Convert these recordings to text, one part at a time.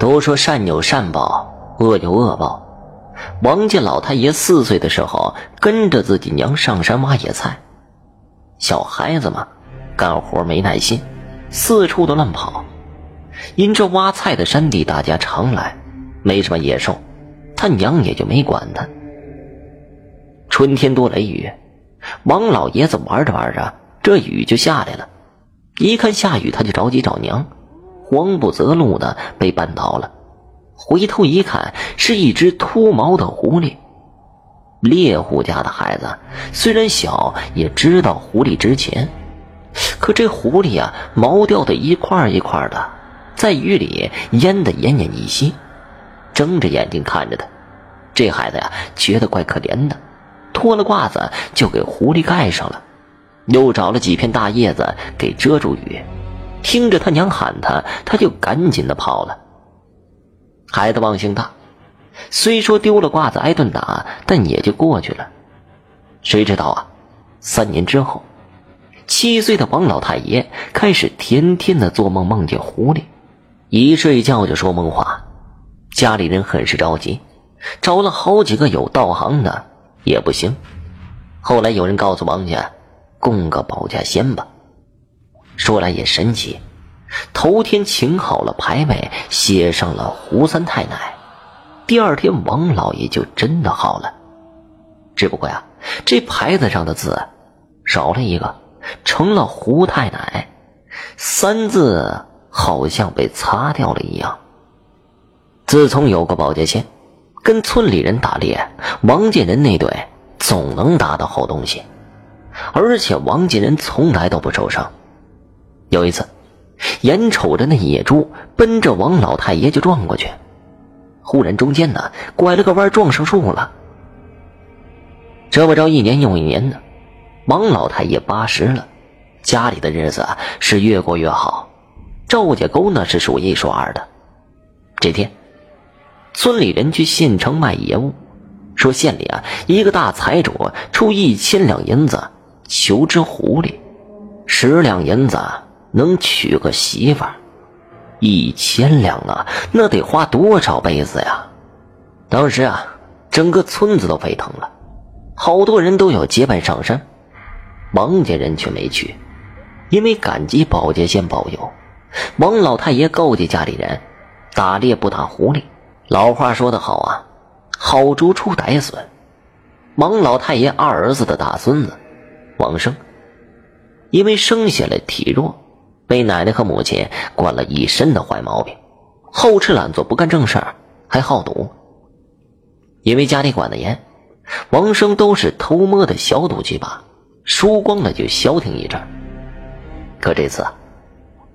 都说善有善报，恶有恶报。王家老太爷四岁的时候，跟着自己娘上山挖野菜。小孩子嘛，干活没耐心，四处的乱跑。因这挖菜的山地大家常来，没什么野兽，他娘也就没管他。春天多雷雨，王老爷子玩着玩着，这雨就下来了。一看下雨，他就着急找娘，慌不择路的被绊倒了。回头一看，是一只秃毛的狐狸。猎户家的孩子虽然小，也知道狐狸值钱。可这狐狸呀，毛掉的一块一块的，在雨里淹得奄奄一息，睁着眼睛看着他。这孩子呀，觉得怪可怜的，脱了褂子就给狐狸盖上了，又找了几片大叶子给遮住雨。听着他娘喊他，他就赶紧的跑了。孩子忘性大，虽说丢了褂子挨顿打，但也就过去了。谁知道啊，三年之后，七岁的王老太爷开始天天的做梦，梦见狐狸，一睡觉就说梦话。家里人很是着急，找了好几个有道行的也不行。后来有人告诉王家，供个保家仙吧。说来也神奇。头天请好了牌位，写上了胡三太奶，第二天王老爷就真的好了。只不过呀，这牌子上的字少了一个，成了胡太奶，三字好像被擦掉了一样。自从有个保家仙，跟村里人打猎，王建仁那队总能打到好东西，而且王建仁从来都不受伤。有一次。眼瞅着那野猪奔着王老太爷就撞过去，忽然中间呢拐了个弯撞上树了。这么着一年又一年的，王老太爷八十了，家里的日子是越过越好，赵家沟那是数一数二的。这天，村里人去县城卖野物，说县里啊一个大财主出一千两银子求只狐狸，十两银子。能娶个媳妇儿，一千两啊，那得花多少辈子呀！当时啊，整个村子都沸腾了，好多人都要结伴上山。王家人却没去，因为感激保洁仙保佑。王老太爷告诫家里人：打猎不打狐狸。老话说得好啊，好猪出歹笋。王老太爷二儿子的大孙子王生，因为生下来体弱。被奶奶和母亲惯了一身的坏毛病，好吃懒做，不干正事儿，还好赌。因为家里管得严，王生都是偷摸的小赌几把，输光了就消停一阵。可这次，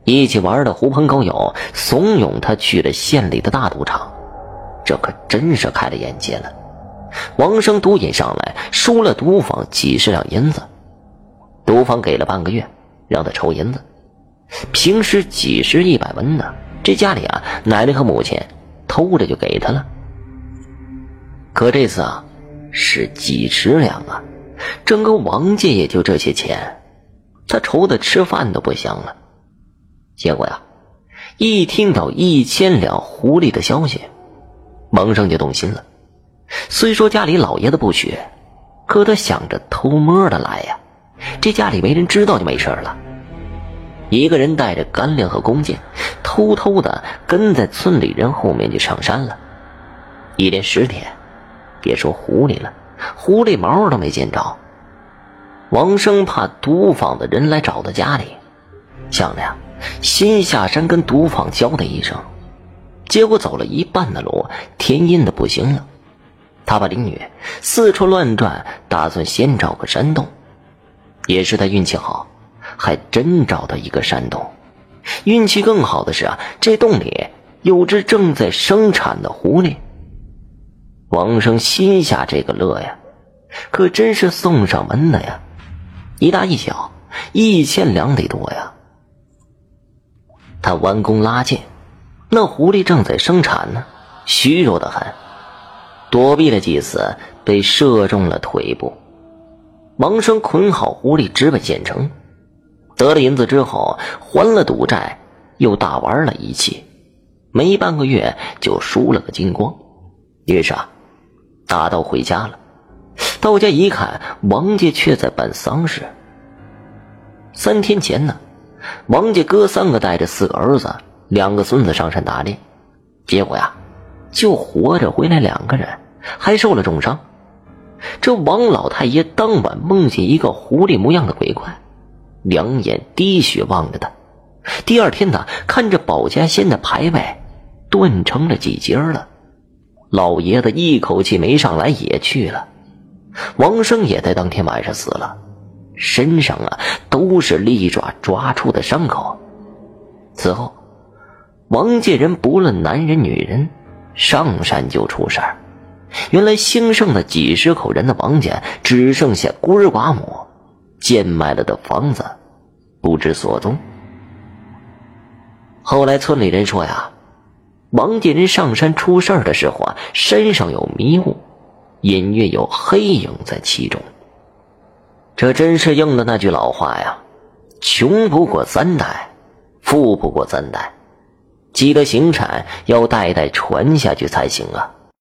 一起玩的狐朋狗友怂恿他去了县里的大赌场，这可真是开了眼界了。王生赌瘾上来，输了赌坊几十两银子，赌坊给了半个月，让他筹银子。平时几十一百文呢，这家里啊，奶奶和母亲偷着就给他了。可这次啊，是几十两啊，整个王家也就这些钱，他愁的吃饭都不香了。结果呀，一听到一千两狐狸的消息，王生就动心了。虽说家里老爷子不许，可他想着偷摸的来呀，这家里没人知道就没事了。一个人带着干粮和弓箭，偷偷的跟在村里人后面就上山了。一连十天，别说狐狸了，狐狸毛都没见着。王生怕毒坊的人来找到家里，想着呀，先下山跟毒坊交代一声。结果走了一半的路，天阴的不行了。他把林女四处乱转，打算先找个山洞。也是他运气好。还真找到一个山洞，运气更好的是啊，这洞里有只正在生产的狐狸。王生心下这个乐呀，可真是送上门的呀！一大一小，一千两得多呀。他弯弓拉箭，那狐狸正在生产呢，虚弱的很，躲避了几次，被射中了腿部。王生捆好狐狸，直奔县城。得了银子之后，还了赌债，又大玩了一气，没半个月就输了个精光。于是啊，大刀回家了。到家一看，王家却在办丧事。三天前呢，王家哥三个带着四个儿子、两个孙子上山打猎，结果呀，就活着回来两个人，还受了重伤。这王老太爷当晚梦见一个狐狸模样的鬼怪，两眼滴血望着他。第二天呢，看着保家仙的牌位断成了几截了，老爷子一口气没上来也去了。王生也在当天晚上死了，身上啊都是利爪抓出的伤口。此后，王家人不论男人女人，上山就出事儿。原来兴盛的几十口人的王家只剩下孤儿寡母，贱卖了的房子不知所踪。后来村里人说呀，王家人上山出事儿的时候啊，身上有迷雾，隐约有黑影在其中。这真是应了那句老话呀：“穷不过三代，富不过三代，积德行善要代代传下去才行啊。”